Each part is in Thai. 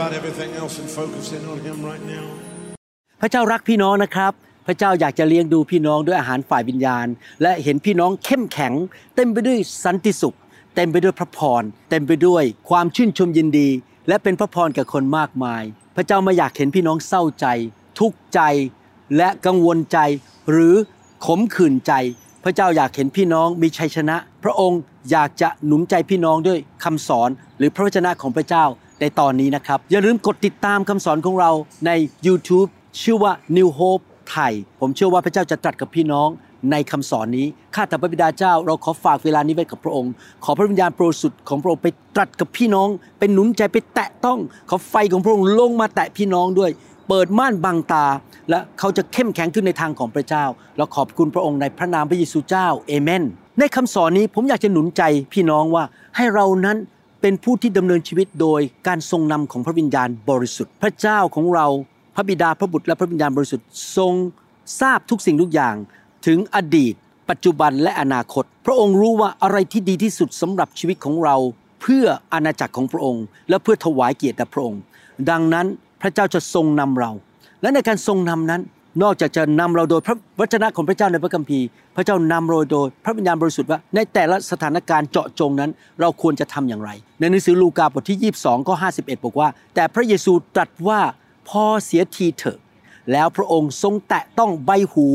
about everything else and focus in on Him right now. พระเจ้ารักพี่น้องนะครับ พระเจ้าอยากจะเลี้ยงดูพี่น้องด้วยอาหารฝ่ายวิญญาณ และเห็นพี่น้องเข้มแข็ง เต็มไปด้วยสันติสุข เต็มไปด้วยพระพร เต็มไปด้วยความชื่นชมยินดี และเป็นพระพรแก่คนมากมาย พระเจ้าไม่อยากเห็นพี่น้องเศร้าใจ ทุกข์ใจ และกังวลใจ หรือขมขื่นใจ พระเจ้าอยากเห็นพี่น้องมีชัยชนะ พระองค์อยากจะหนุนใจพี่น้องด้วยคำสอน หรือพระวจนะของพระเจ้า ในตอนนี้นะครับ อย่าลืมกดติดตามคำสอนของเราใน YouTube ชื่อว่า New Hope ไทย ผมเชื่อว่าพระเจ้าจะตรัสกับพี่น้องในคำสอนนี้ ข้าแต่พระบิดาเจ้า เราขอฝากเวลานี้ไว้กับพระองค์ ขอพระวิญญาณโปรดสุดของพระองค์ไปตรัสกับพี่น้อง เป็นหนุนใจไปแตะต้อง ขอไฟของพระองค์ลงมาแตะพี่น้องด้วย เปิดม่านบังตา และเขาจะเข้มแข็งขึ้นในทางของพระเจ้า เราขอบคุณพระองค์ในพระนามพระเยซูเจ้า เอเมน ในคำสอนนี้ผมอยากจะหนุนใจพี่น้องว่าให้เรานั้น เป็นผู้ที่ดำเนินชีวิตโดยการทรงนำของพระวิญญาณบริสุทธิ์ พระเจ้าของเราพระบิดาพระบุตรและพระวิญญาณบริสุทธิ์ทรงทราบทุกสิ่งทุกอย่างถึงอดีต ปัจจุบันและอนาคต พระองค์รู้ว่าอะไรที่ดีที่สุดสำหรับชีวิตของเรา เพื่ออาณาจักรของพระองค์ และเพื่อถวายเกียรติแด่พระองค์ ดังนั้นพระเจ้าจะทรงนำเรา และในการทรงนำนั้น นอกจากจะนำเราโดยพระวจนะของพระเจ้าในพระคัมภีร์ พระเจ้านำเราโดยพระวิญญาณบริสุทธิ์ว่า ในแต่ละสถานการณ์เจาะจงนั้น เราควรจะทำอย่างไร ในหนังสือลูกาบทที่ 22ข้อ51 บอกว่า แต่พระเยซูตรัสว่าพอเสียทีเถอะ แล้วพระองค์ทรงแตะต้องใบหู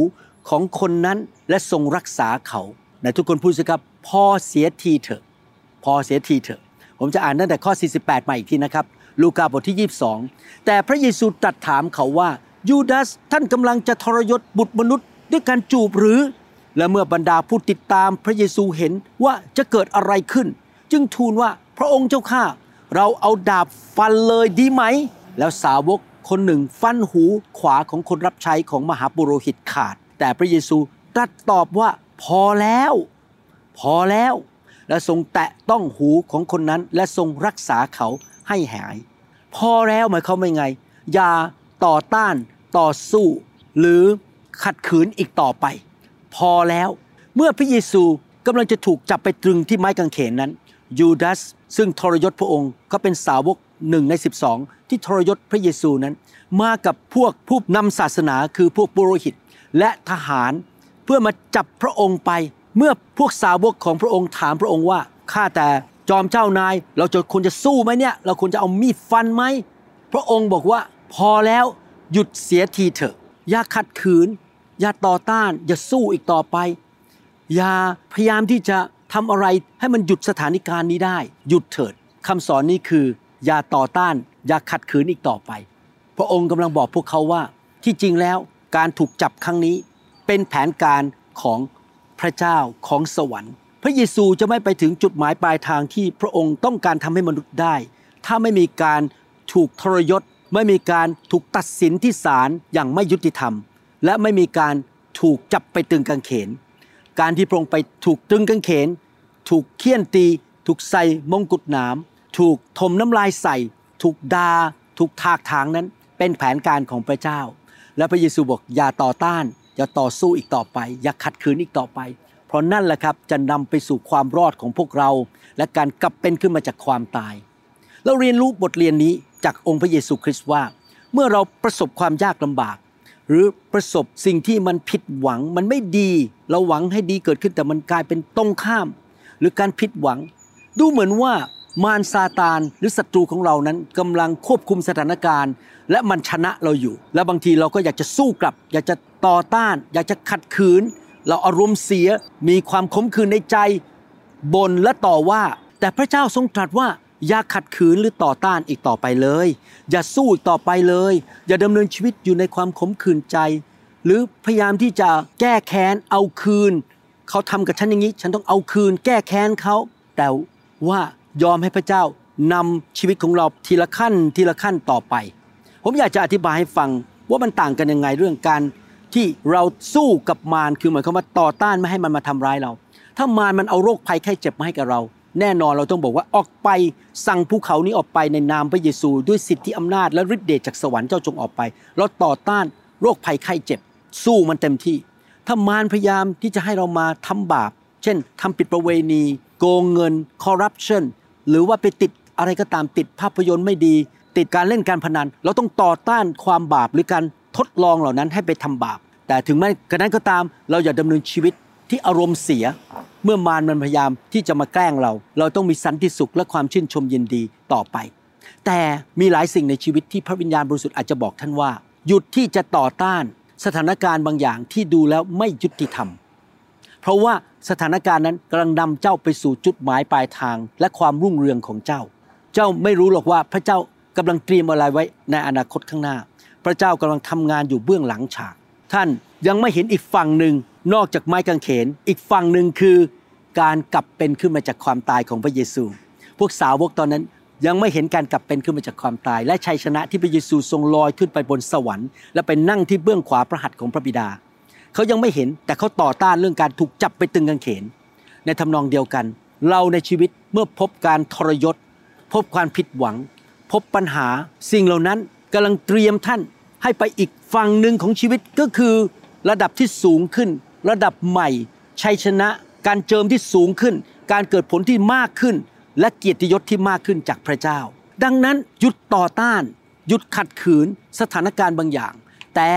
ของคนนั้นและทรงรักษาเขาในทุกคนพูดสิครับพอเสียทีเถอะ พอเสียทีเถอะ ผมจะอ่านตั้งแต่ข้อ 48 มาอีกทีนะครับ ลูกาบทที่ 22 แต่พระเยซูตรัสถามเขาว่า ยูดาสท่านกำลังจะทรยศบุตรมนุษย์ด้วยการจูบหรือ และเมื่อบรรดาผู้ติดตามพระเยซูเห็นว่าจะเกิดอะไรขึ้น จึงทูลว่าพระองค์เจ้าข้าเราเอาดาบฟันเลยดีไหม แล้วสาวกคนหนึ่งฟันหูขวาของคนรับใช้ของมหาปุโรหิตขาด แต่พระเยซูตรัสตอบว่าพอแล้ว พอแล้ว และทรงแตะต้องหูของคนนั้น และทรงรักษาเขาให้หาย พอแล้วหมายความว่าไง อย่าต่อต้าน ต่อสู้หรือขัดขืนอีกต่อไป พอแล้วเมื่อพระเยซูกำลังจะถูกจับไปตรึงที่ไม้กางเขนนั้น ยูดาสซึ่งทรยศพระองค์ก็เป็นสาวกหนึ่งใน 12 ที่ทรยศพระเยซูนั้น มากับพวกผู้นำศาสนาคือพวกปุโรหิตและทหาร เพื่อมาจับพระองค์ไป เมื่อพวกสาวกของพระองค์ถามพระองค์ว่าข้าแต่จอมเจ้านาย เราจะควรจะสู้ไหมเนี่ย เราควรจะเอามีดฟันไหมพระองค์บอกว่าพอแล้ว หยุดเสียทีเถอะ อย่าขัดขืน อย่าต่อต้าน อย่าสู้อีกต่อไป อย่าพยายามที่จะทำอะไรให้มันหยุดสถานการณ์นี้ได้ หยุดเถิดคำสอนนี้คือ อย่าต่อต้าน อย่าขัดขืนอีกต่อไป พระองค์กำลังบอกพวกเขาว่า ที่จริงแล้วการถูกจับครั้งนี้ เป็นแผนการของพระเจ้าของสวรรค์ พระเยซูจะไม่ไปถึงจุดหมายปลายทางที่พระองค์ต้องการทำให้มนุษย์ได้ ถ้าไม่มีการถูกทรยศ ไม่มีการถูกตัดสินที่ศาลอย่างไม่ยุติธรรม และไม่มีการถูกจับไปตึงกางเขน การที่พระองค์ไปถูกตึงกางเขน ถูกเคี่ยนตี ถูกใส่มงกุฎหนามถูกถมน้ำลายใส่ ถูกดาถูกทากถางนั้น เป็นแผนการของพระเจ้า และพระเยซูบอกอย่าต่อต้าน อย่าต่อสู้อีกต่อไป อย่าขัดขืนอีกต่อไป เพราะนั่นแหละครับจะนำไปสู่ความรอดของพวกเรา และการกลับเป็นขึ้นมาจากความตาย เราเรียนรู้บทเรียนนี้ จากองค์พระเยซูคริสต์ว่า เมื่อเราประสบความยากลำบาก หรือประสบสิ่งที่มันผิดหวังมันไม่ดี เราหวังให้ดีเกิดขึ้นแต่มันกลายเป็นตรงข้าม หรือการผิดหวัง ดูเหมือนว่ามารซาตานหรือศัตรูของเรานั้นกำลังควบคุมสถานการณ์ และมันชนะเราอยู่ และบางทีเราก็อยากจะสู้กลับ อยากจะต่อต้าน อยากจะขัดขืน เราอารมณ์เสียมีความขมขื่นในใจบ่นและต่อว่า แต่พระเจ้าทรงตรัสว่า อย่าขัดขืนหรือต่อต้านอีกต่อไปเลย อย่าสู้อีกต่อไปเลย อย่าดำเนินชีวิตอยู่ในความขมขื่นใจ หรือพยายามที่จะแก้แค้นเอาคืน เขาทำกับฉันอย่างนี้ ฉันต้องเอาคืน แก้แค้นเขาแต่ว่ายอมให้พระเจ้านำชีวิตของเราทีละขั้นทีละขั้นต่อไป ผมอยากจะอธิบายให้ฟังว่ามันต่างกันยังไงเรื่องการที่เราสู้กับมารคือหมายความว่าต่อต้านไม่ให้มันมาทำร้ายเรา ถ้ามารมันเอาโรคภัยไข้เจ็บมาให้กับเรา แน่นอนเราต้องบอกว่าออกไปสั่งภูเขานี้ออกไปในนามพระเยซู ด้วยสิทธิอำนาจและฤทธิเดชจากสวรรค์เจ้าจงออกไป เราต่อต้านโรคภัยไข้เจ็บ สู้มันเต็มที่ ถ้ามารพยายามที่จะให้เรามาทำบาป เช่นทำผิดประเวณี โกงเงินคอร์รัปชันหรือว่าไปติดอะไรก็ตามติดภาพยนตร์ไม่ดี ติดการเล่นการพนัน เราต้องต่อต้านความบาปหรือการทดลองเหล่านั้นให้ไปทำบาป แต่ถึงแม้กระนั้นก็ตาม เราอย่าดำเนินชีวิตที่อารมณ์เสีย เมื่อมารมันพยายามที่จะมาแกล้งเรา เราต้องมีสันติสุขและความชื่นชมยินดีต่อไป แต่มีหลายสิ่งในชีวิตที่พระวิญญาณบริสุทธิ์อาจจะบอกท่านว่า หยุดที่จะต่อต้านสถานการณ์บางอย่างที่ดูแล้วไม่ยุติธรรม เพราะว่าสถานการณ์นั้นกำลังนำเจ้าไปสู่จุดหมายปลายทาง และความรุ่งเรืองของเจ้า เจ้าไม่รู้หรอกว่าพระเจ้ากำลังเตรียมอะไรไว้ในอนาคตข้างหน้า พระเจ้ากำลังทำงานอยู่เบื้องหลังฉาก ท่านยังไม่เห็นอีกฝั่งหนึ่งนอกจากไม้กางเขน อีกฝั่งหนึ่งคือ การกลับเป็นขึ้นมาจากความตายของพระเยซู พวกสาวกตอนนั้นยังไม่เห็นการกลับเป็นขึ้นมาจากความตาย และชัยชนะที่พระเยซูทรงลอยขึ้นไปบนสวรรค์ และไปนั่งที่เบื้องขวาพระหัตถ์ของพระบิดา เขายังไม่เห็นแต่เขาต่อต้านเรื่องการถูกจับไปตึงกางเขน ในทำนองเดียวกัน เราในชีวิตเมื่อพบการทรยศ พบความผิดหวัง พบปัญหา สิ่งเหล่านั้นกำลังเตรียมท่านให้ไปอีกฝั่งหนึ่งของชีวิตก็คือ ระดับที่สูงขึ้น ระดับใหม่ชัยชนะ การเจิมที่สูงขึ้น การเกิดผลที่มากขึ้น และเกียรติยศที่มากขึ้นจากพระเจ้า ดังนั้นหยุดต่อต้าน หยุดขัดขืนสถานการณ์บางอย่าง แต่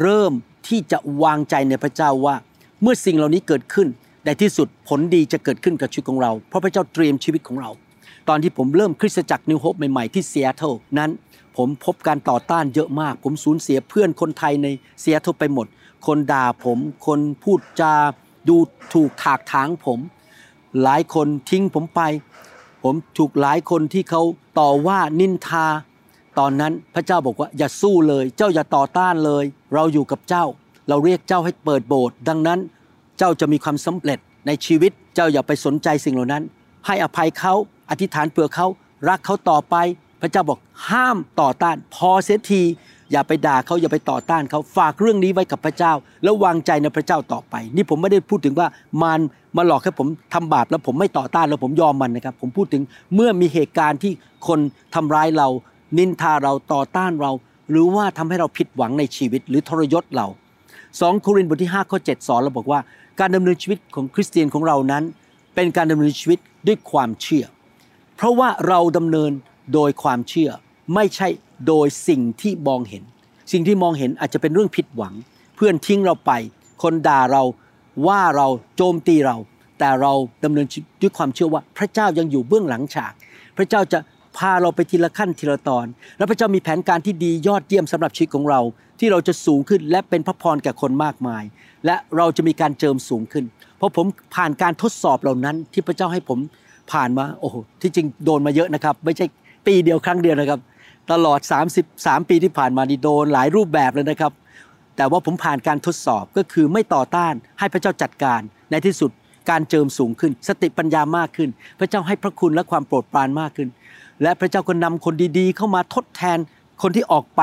เริ่มที่จะวางใจในพระเจ้าว่า เมื่อสิ่งเหล่านี้เกิดขึ้นในที่สุดผลดีจะเกิดขึ้นกับชีวิตของเรา เพราะพระเจ้าเตรียมชีวิตของเรา ตอนที่ผมเริ่มคริสตจักรนิวโฮปใหม่ๆที่เซียโตรนั้น ผมพบการต่อต้านเยอะมาก ผมสูญเสียเพื่อนคนไทยในเซียโตรไปหมด คนด่าผม คนพูดจา ดูถูกถากถางผม หลายคนทิ้งผมไป ผมถูกหลายคนที่เขาต่อว่านินทา ตอนนั้นพระเจ้าบอกว่าอย่าสู้เลย เจ้าอย่าต่อต้านเลย เราอยู่กับเจ้า เราเรียกเจ้าให้เปิดโบสถ์ดังนั้น เจ้าจะมีความสำเร็จในชีวิต เจ้าอย่าไปสนใจสิ่งเหล่านั้น ให้อภัยเขาอธิษฐานเผื่อเขารักเขาต่อไป พระเจ้าบอกห้ามต่อต้าน พอเสียที อย่าไปด่าเขาอย่าไปต่อต้านเขาฝากเรื่องนี้ไว้กับพระเจ้า แล้ววางใจในพระเจ้าต่อไป นี่ผมไม่ได้พูดถึงว่ามันมาหลอกให้ผมทำบาปแล้วผมไม่ต่อต้านแล้วผมยอมมันนะครับ ผมพูดถึงเมื่อมีเหตุการณ์ที่คนทำร้ายเรา นินทาเราต่อต้านเรา หรือว่าทำให้เราผิดหวังในชีวิต หรือทรยศเรา2โครินธ์บทที่5ข้อ7สอนเราบอกว่า การดำเนินชีวิตของคริสเตียนของเรานั้น เป็นการดำเนินชีวิตด้วยความเชื่อ เพราะว่าเราดำเนินโดยความเชื่อ ไม่ใช่ โดยสิ่งที่มองเห็น สิ่งที่มองเห็นอาจจะเป็นเรื่องผิดหวัง เพื่อนทิ้งเราไป คนด่าเราว่าเราโจมตีเรา แต่เราดำเนินด้วยความเชื่อว่าพระเจ้ายังอยู่เบื้องหลังฉาก พระเจ้าจะพาเราไปทีละขั้นทีละตอน และพระเจ้ามีแผนการที่ดียอดเยี่ยมสำหรับชีวิตของเรา ที่เราจะสูงขึ้นและเป็นพระพรแก่คนมากมาย และเราจะมีการเจิมสูงขึ้น เพราะผมผ่านการทดสอบเหล่านั้น ที่พระเจ้าให้ผมผ่านมาโอ้โหที่จริงโดนมาเยอะนะครับ ไม่ใช่ปีเดียวครั้งเดียวนะครับ ตลอด 33 ปีที่ผ่านมานี่โดนหลายรูปแบบเลยนะครับ แต่ว่าผมผ่านการทดสอบก็คือไม่ต่อต้านให้พระเจ้าจัดการในที่สุดการเจิมสูงขึ้น สติปัญญามากขึ้น พระเจ้าให้พระคุณและความโปรดปรานมากขึ้น และพระเจ้าก็นำคนดีๆ เข้ามาทดแทนคนที่ออกไป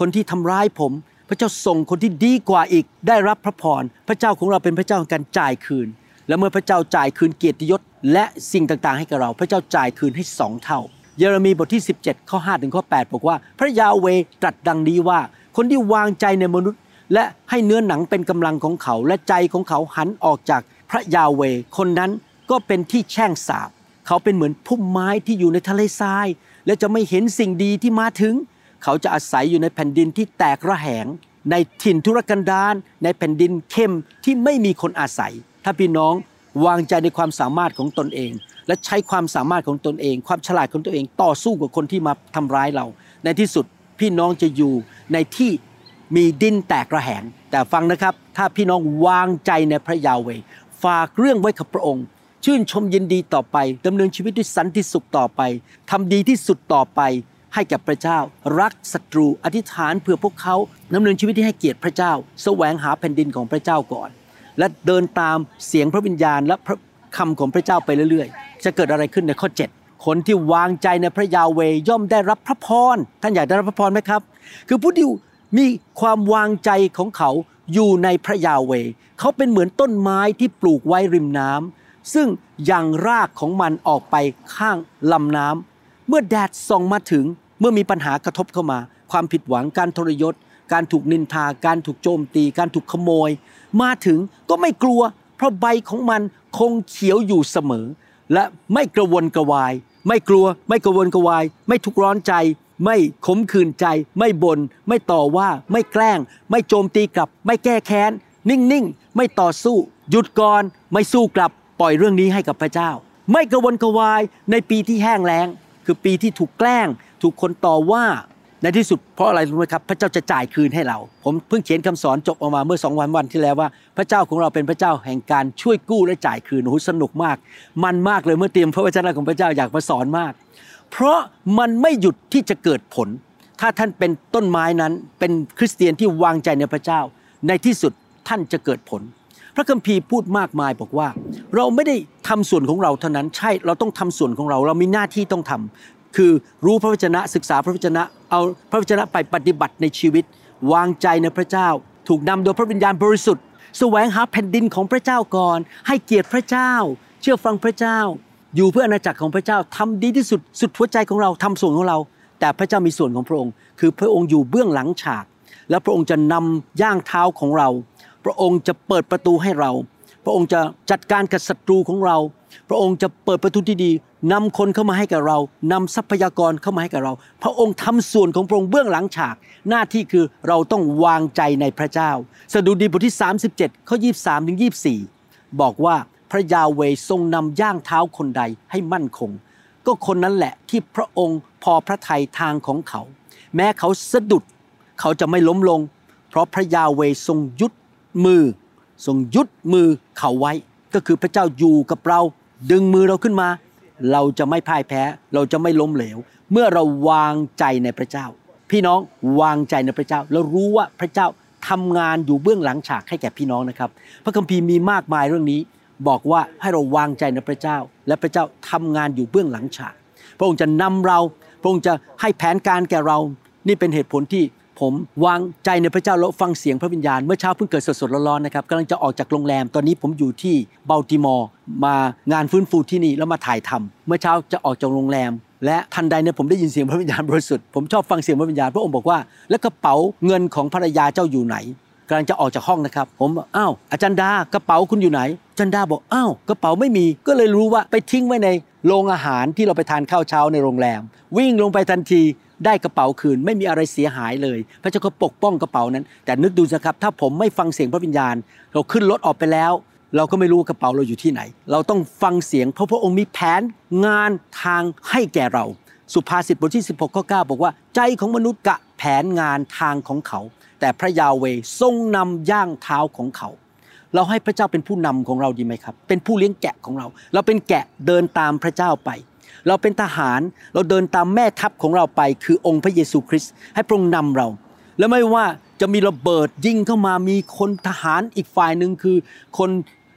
คนที่ทำร้ายผม พระเจ้าส่งคนที่ดีกว่าอีกได้รับพระพรพระเจ้าของเราเป็นพระเจ้าของการจ่ายคืน และเมื่อพระเจ้าจ่ายคืนเกียรติยศและสิ่งต่างๆ ให้กับเรา พระเจ้าจ่ายคืนให้สองเท่า เยเรมีบทที่ 17 ข้อ 5 ถึงข้อ 8 บอกว่า พระยาเวตรัสดังนี้ว่า คนที่วางใจในมนุษย์ และให้เนื้อหนังเป็นกำลังของเขา และใจของเขาหันออกจากพระยาเวคนนั้นก็เป็นที่แช่งสาบ เขาเป็นเหมือนพุ่มไม้ที่อยู่ในทะเลทราย และจะไม่เห็นสิ่งดีที่มาถึง เขาจะอาศัยอยู่ในแผ่นดินที่แตกระแหง ในถิ่นทุรกันดารในแผ่นดินเข้มที่ไม่มีคนอาศัย ถ้าพี่น้อง วางใจในความสามารถของตนเอง และใช้ความสามารถของตนเอง ความฉลาดของตัวเองต่อสู้กับคนที่มาทำร้ายเรา ในที่สุดพี่น้องจะอยู่ในที่มีดินแตกระแหง แต่ฟังนะครับ ถ้าพี่น้องวางใจในพระยาเวฝากเรื่องไว้กับพระองค์ ชื่นชมยินดีต่อไปดำเนินชีวิตด้วยสันติสุขต่อไปทำดีที่สุดต่อไปให้กับพระเจ้า รักศัตรูอธิษฐานเพื่อพวกเขาดำเนินชีวิตที่ให้เกียรติพระเจ้า แสวงหาแผ่นดินของพระเจ้าก่อน และเดินตามเสียงพระวิญญาณและพระคำของพระเจ้าไปเรื่อยๆ จะเกิดอะไรขึ้นในข้อ 7 คนที่วางใจในพระยาเวย่อมได้รับพระพร ท่านอยากได้รับพระพรไหมครับ คือผู้ที่มีความวางใจของเขาอยู่ในพระยาเว เขาเป็นเหมือนต้นไม้ที่ปลูกไว้ริมน้ำซึ่งยังรากของมันออกไปข้างลำน้ำเมื่อแดดส่องมาถึงเมื่อมีปัญหากระทบเข้ามา ความผิดหวังการทรยศ การถูกนินทา การถูกโจมตี การถูกขโมย มาถึงก็ไม่กลัว เพราะใบของมันคงเขียวอยู่เสมอ และไม่กระวนกระวาย ไม่กลัว ไม่กระวนกระวาย ไม่ทุกร้อนใจ ไม่ขมขื่นใจ ไม่บน่นไม่ต่อว่า ไม่แกล้ง ไม่โจมตีกลับ ไม่แก้แค้น นิ่งๆ ไม่ต่อสู้ หยุดก่อน ไม่สู้กลับ ปล่อยเรื่องนี้ให้กับพระเจ้า ไม่กระวนกระวายในปีที่แห้งแล้ง คือปีที่ถูกแกล้ง ถูกคนต่อว่า ในที่สุดเพราะอะไรรู้ไหมครับ พระเจ้าจะจ่ายคืนให้เรา ผมเพิ่งเขียนคำสอนจบออกมาเมื่อสองวันวันที่แล้วว่า พระเจ้าของเราเป็นพระเจ้าแห่งการช่วยกู้และจ่ายคืนโอ้โหสนุกมาก มันมากเลยเมื่อเตรียมพระวจนะของพระเจ้าอยากมาสอนมาก เพราะมันไม่หยุดที่จะเกิดผล ถ้าท่านเป็นต้นไม้นั้นเป็นคริสเตียนที่วางใจในพระเจ้า ในที่สุดท่านจะเกิดผล พระคัมภีร์พูดมากมายบอกว่า เราไม่ได้ทำส่วนของเราเท่านั้นใช่เราต้องทำส่วนของเรา เรามีหน้าที่ต้องทำ คือรู้พระวจนะศึกษาพระวจนะเอาพระวจนะไปปฏิบัติในชีวิต วางใจในพระเจ้า ถูกนำโดยพระวิญญาณบริสุทธิ์แสวงหาแผ่นดินของพระเจ้าก่อน ให้เกียรติพระเจ้า เชื่อฟังพระเจ้า อยู่เพื่ออาณาจักรของพระเจ้าทำดีที่สุดสุดหัวใจของเราทำส่วนของเรา แต่พระเจ้ามีส่วนของพระองค์ คือพระองค์อยู่เบื้องหลังฉาก และพระองค์จะนำย่างเท้าของเรา พระองค์จะเปิดประตูให้เรา พระองค์จะจัดการกับศัตรูของเรา พระองค์จะเปิดประตูที่ดีนำคนเข้ามาให้กับเรานำทรัพยากรเข้ามาให้กับเรา พระองค์ทำส่วนของพระองค์เบื้องหลังฉาก หน้าที่คือเราต้องวางใจในพระเจ้า สดุดีบทที่ 37ข้อ23ถึง24 บอกว่าพระยาเวทรงนำย่างเท้าคนใดให้มั่นคง ก็คนนั้นแหละที่พระองค์พอพระทัยทางของเขา แม้เขาสะดุดเขาจะไม่ล้มลง เพราะพระยาเวทรงยุดมือ ทรงยุดมือเขาไว้ ก็คือพระเจ้าอยู่กับเรา ดึงมือเราขึ้นมา เราจะไม่พ่ายแพ้ เราจะไม่ล้มเหลว เมื่อเราวางใจในพระเจ้า พี่น้องวางใจในพระเจ้า แล้วรู้ว่าพระเจ้าทำงานอยู่เบื้องหลังฉากให้แก่พี่น้องนะครับ พระคัมภีร์มีมากมายเรื่องนี้ บอกว่าให้เราวางใจในพระเจ้า และพระเจ้าทำงานอยู่เบื้องหลังฉาก พระองค์จะนำเรา พระองค์จะให้แผนการแก่เรา นี่เป็นเหตุผลที่ ผมวางใจในพระเจ้าแล้วฟังเสียงพระวิญญาณ เมื่อเช้าเพิ่งเกิดสดๆร้อนๆนะครับกำลังจะออกจากโรงแรมตอนนี้ผมอยู่ที่เบลติมอร์มางานฟื้นฟูที่นี่แล้วมาถ่ายทำเมื่อเช้าจะออกจากโรงแรม และทันใดเนี่ยผมได้ยินเสียงพระวิญญาณบริสุทธิ์ผมชอบฟังเสียงพระวิญญาณพระองค์บอกว่า แล้วกระเป๋าเงินของภรรยาเจ้าอยู่ไหนกำลังจะออกจากห้องนะครับ ผมอกอ้าวอาจารย์ดากระเป๋าคุณอยู่ไหนอาจารย์ดาบอกอ้าวกระเป๋าไม่มีก็เลยรู้ว่าไปทิ้งไว้ในโรงอาหารที่เราไปทานข้าวเช้าในโรงแรม วิ่งลงไปทันที ได้กระเป๋าคืน ไม่มีอะไรเสียหายเลย พระเจ้าก็ปกป้องกระเป๋านั้น แต่นึกดูนะครับ ถ้าผมไม่ฟังเสียงพระวิญญาณ เราขึ้นรถออกไปแล้ว เราก็ไม่รู้กระเป๋าเราอยู่ที่ไหน เราต้องฟังเสียง เพราะพระองค์มีแผนงานทางให้แก่เรา สุภาษิตบทที่ 16ข้อ9บอกว่า ใจของมนุษย์กะแผนงานทางของเขา แต่พระยาเวทรงนำย่างเท้าของเขาเราให้พระเจ้าเป็นผู้นำของเราดีไหมครับ เป็นผู้เลี้ยงแกะของเรา เราเป็นแกะเดินตามพระเจ้าไป เราเป็นทหารเราเดินตามแม่ทัพของเราไป คือองค์พระเยซูคริสต์ให้พระองค์นำเรา แล้วไม่ว่าจะมีระเบิดยิงเข้ามามีคนทหารอีกฝ่ายหนึ่งคือ คน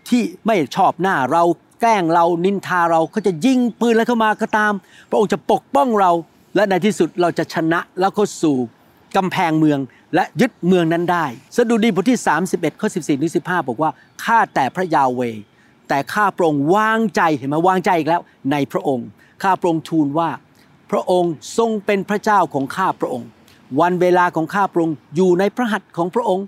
ที่ไม่ชอบหน้าเราแกล้งเรานินทาเราเขาจะยิงปืนแล้วเข้ามาก็ตาม พระองค์จะปกป้องเรา และในที่สุดเราจะชนะแล้วก็สู่กำแพงเมืองและยึดเมืองนั้นได้ สดุดีบทที่ 31ข้อ14ถึง15 บอกว่าข้าแต่พระยาเว แต่ข้าพระองค์วางใจเห็นไหมวางใจอีกแล้ว ในพระองค์ข้าพระองค์ทูลว่า พระองค์ทรงเป็นพระเจ้าของข้าพระองค์ วันเวลาของข้าพระองค์อยู่ในพระหัตถ์ของพระองค์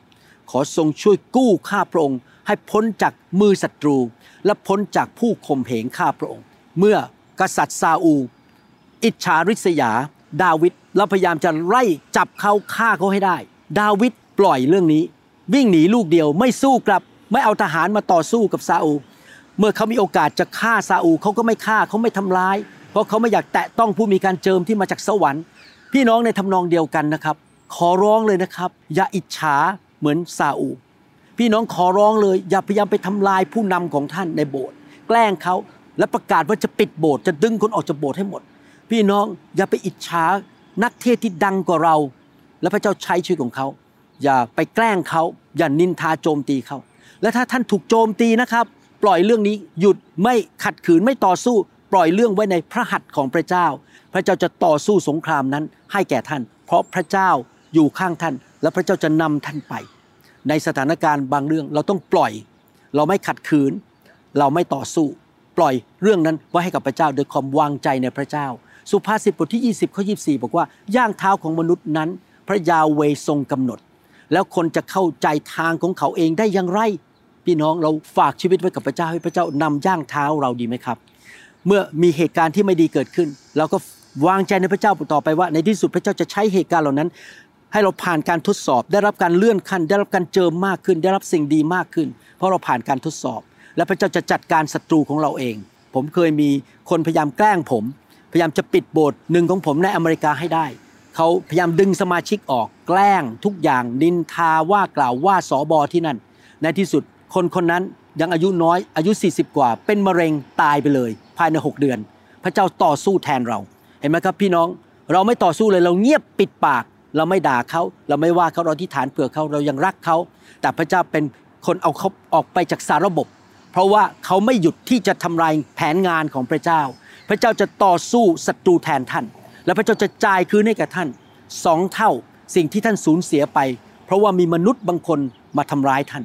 ขอทรงช่วยกู้ข้าพระองค์ ให้พ้นจากมือศัตรู และพ้นจากผู้ข่มเหงข้าพระองค์ เมื่อกษัตริย์ซาอู อิจฉาริษยา ดาวิดแล้วพยายามจะไล่จับเขาฆ่าเขาให้ได้ ดาวิดปล่อยเรื่องนี้ วิ่งหนีลูกเดียวไม่สู้กลับไม่เอาทหารมาต่อสู้กับซาอู เมื่อเขามีโอกาสจะฆ่าซาอูเขาก็ไม่ฆ่าเขาไม่ทำร้าย เพราะเขาไม่อยากแตะต้องผู้มีการเจิมที่มาจากสวรรค์ พี่น้องในทำนองเดียวกันนะครับ ขอร้องเลยนะครับ อย่าอิจฉาเหมือนซาอู พี่น้องขอร้องเลย อย่าพยายามไปทำลายผู้นำของท่านในโบสถ์แกล้งเขาและประกาศว่าจะปิดโบสถ์จะดึงคนออกจากโบสถ์ให้หมด พี่น้องอย่าไปอิจฉานักเทศที่ดังกว่าเรา และพระเจ้าใช้ชีวิตของเขา อย่าไปแกล้งเขาอย่านินทาโจมตีเขาและถ้าท่านถูกโจมตีนะครับ ล่อยเรื่องนี้หยุดไม่ขัดขืนไม่ต่อสู้ปล่อยเรื่องไว้ในพระหัตถ์ของพระเจ้า พระเจ้าจะต่อสู้สงครามนั้นให้แก่ท่าน เพราะพระเจ้าอยู่ข้างท่าน และพระเจ้าจะนำท่านไป ในสถานการณ์บางเรื่องเราต้องปล่อย เราไม่ขัดขืน เราไม่ต่อสู้ ปล่อยเรื่องนั้นไว้ให้กับพระเจ้าโดยความวางใจในพระเจ้า สุภาษิตบทที่ 20ข้อ24 บอกว่าย่างเท้าของมนุษย์นั้น พระยาเวทรงกำหนด แล้วคนจะเข้าใจทางของเขาเองได้อย่างไร พี่น้องเราฝากชีวิตไว้กับพระเจ้าให้พระเจ้านำย่างเท้าเราดีไหมครับ เมื่อมีเหตุการณ์ที่ไม่ดีเกิดขึ้น เราก็วางใจในพระเจ้าต่อไปว่า ในที่สุดพระเจ้าจะใช้เหตุการณ์เหล่านั้น ให้เราผ่านการทดสอบ ได้รับการเลื่อนขั้น ได้รับการเจิมมากขึ้น ได้รับสิ่งดีมากขึ้น เพราะเราผ่านการทดสอบ และพระเจ้าจะจัดการศัตรูของเราเอง ผมเคยมีคนพยายามแกล้งผม พยายามจะปิดโบสถ์หนึ่งของผมในอเมริกาให้ได้เขาพยายามดึงสมาชิกออกแกล้งทุกอย่างนินทาว่ากล่าวว่าสอบอที่นั่น ในที่สุด คนคนนั้นยังอายุน้อยอายุ 40 กว่า เป็นมะเร็งตายไปเลย ภายใน 6 เดือน พระเจ้าต่อสู้แทนเรา เห็นไหมครับพี่น้องเราไม่ต่อสู้เลยเราเงียบปิดปาก เราไม่ด่าเขาเราไม่ว่าเขาเราที่ฐานเผื่อเขาเรายังรักเขา แต่พระเจ้าเป็นคนเอาเขาออกไปจากสารระบบ เพราะว่าเขาไม่หยุดที่จะทำลายแผนงานของพระเจ้า พระเจ้าจะต่อสู้ศัตรูแทนท่าน และพระเจ้าจะจ่ายคืนให้กับท่านสองเท่าสิ่งที่ท่านสูญเสียไป เพราะว่ามีมนุษย์บางคนมาทำร้ายท่าน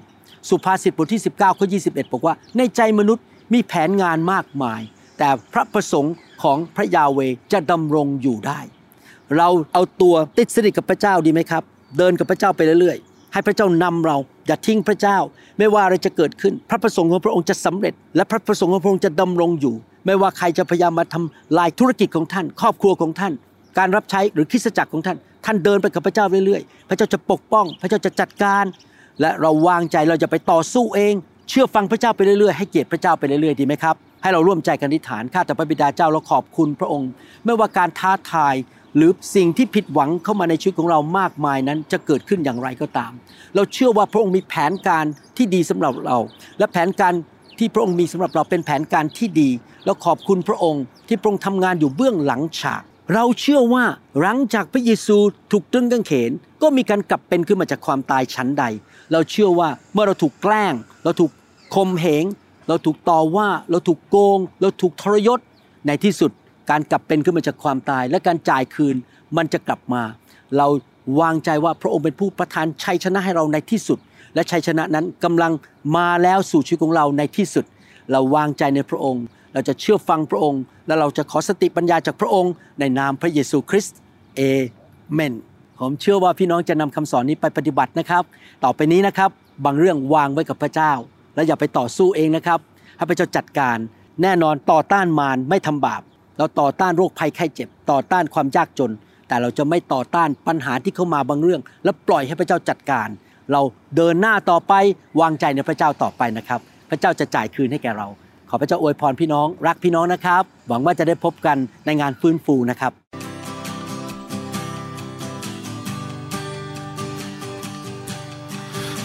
สุภาษิตบทที่ 19ข้อ21 บอกว่า ในใจมนุษย์มีแผนงานมากมาย แต่พระประสงค์ของพระยาเวจะดำรงอยู่ได้ เราเอาตัวติดสนิทกับพระเจ้าดีไหมครับ เดินกับพระเจ้าไปเรื่อยๆ ให้พระเจ้านำเราอย่าทิ้งพระเจ้า ไม่ว่าอะไรจะเกิดขึ้น พระประสงค์ของพระองค์จะสำเร็จ และพระประสงค์ของพระองค์จะดำรงอยู่ ไม่ว่าใครจะพยายามมาทำลายธุรกิจของท่าน ครอบครัวของท่าน การรับใช้หรือคริสตจักรของท่าน ท่านเดินไปกับพระเจ้าเรื่อยๆ พระเจ้าจะปกป้อง พระเจ้าจะจัดการ และเราวางใจเราจะไปต่อสู้เอง เชื่อฟังพระเจ้าไปเรื่อยๆให้เกียรติพระเจ้าไปเรื่อยๆดีไหมครับให้เราร่วมใจกันอธิษฐานข้าแต่พระบิดาเจ้าเราขอบคุณพระองค์ ไม่ว่าการท้าทายหรือสิ่งที่ผิดหวังเข้ามาในชีวิตของเรามากมายนั้น จะเกิดขึ้นอย่างไรก็ตาม เราเชื่อว่าพระองค์มีแผนการที่ดีสำหรับเรา และแผนการที่พระองค์มีสำหรับเราเป็นแผนการที่ดีแล้วขอบคุณพระองค์ที่พระองค์ทำงานอยู่เบื้องหลังฉาก เราเชื่อว่าหลังจากพระเยซูถูกตรึงกางเขน ก็มีการกลับเป็นขึ้นมาจากความตายชั้นใด เราเชื่อว่าเมื่อเราถูกแกล้ง เราถูกข่มเหง เราถูกต่อว่า เราถูกโกง เราถูกทรยศ ในที่สุดการกลับเป็นขึ้นมาจากความตาย และการจ่ายคืนมันจะกลับมา เราวางใจว่าพระองค์เป็นผู้ประทานชัยชนะให้เราในที่สุด และชัยชนะนั้นกำลังมาแล้วสู่ชีวิตของเราในที่สุด เราวางใจในพระองค์ เราจะเชื่อฟังพระองค์ และเราจะขอสติปัญญาจากพระองค์ ในนามพระเยซูคริสต์เอเมน ผมเชื่อว่าพี่น้องจะนำคำสอนนี้ไปปฏิบัตินะครับ ต่อไปนี้นะครับ บางเรื่องวางไว้กับพระเจ้า และอย่าไปต่อสู้เองนะครับให้พระเจ้าจัดการ แน่นอนต่อต้านมารไม่ทำบาป เราต่อต้านโรคภัยไข้เจ็บ ต่อต้านความยากจน แต่เราจะไม่ต่อต้านปัญหาที่เข้ามาบางเรื่อง และปล่อยให้พระเจ้าจัดการ เราเดินหน้าต่อไปวางใจในพระเจ้าต่อไปนะครับ พระเจ้าจะจ่ายคืนให้แก่เรา ขอพระเจ้าอวยพรพี่น้อง รักพี่น้องนะครับ หวังว่าจะได้พบกันในงานฟื้นฟูนะครับ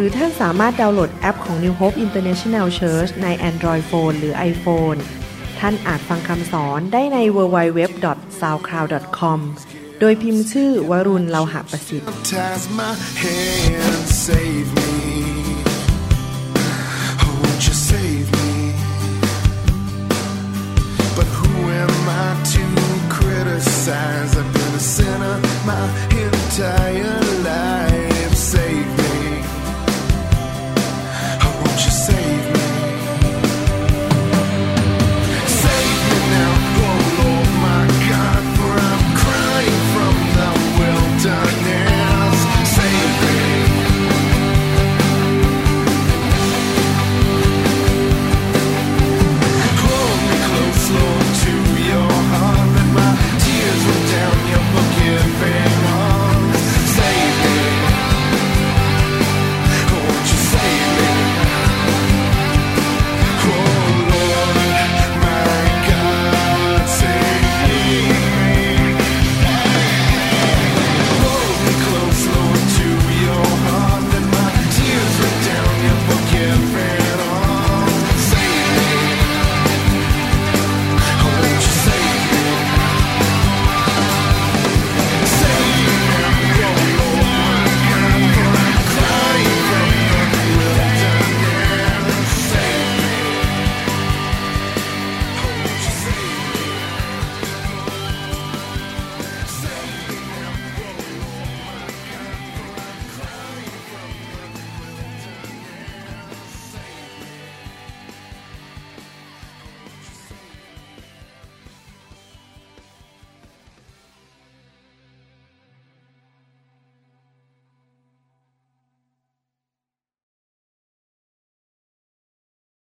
รือท่านสามารถดาวน์โหลดแอปของ New Hope International Church ใน Android Phone หรือ iPhone ท่านอาจฟังคำสอนได้ใน www.soundcloud.com โดยพิมพ์ชื่อวรุณเลาหะประสิทธิ์ I'm a sinner my entire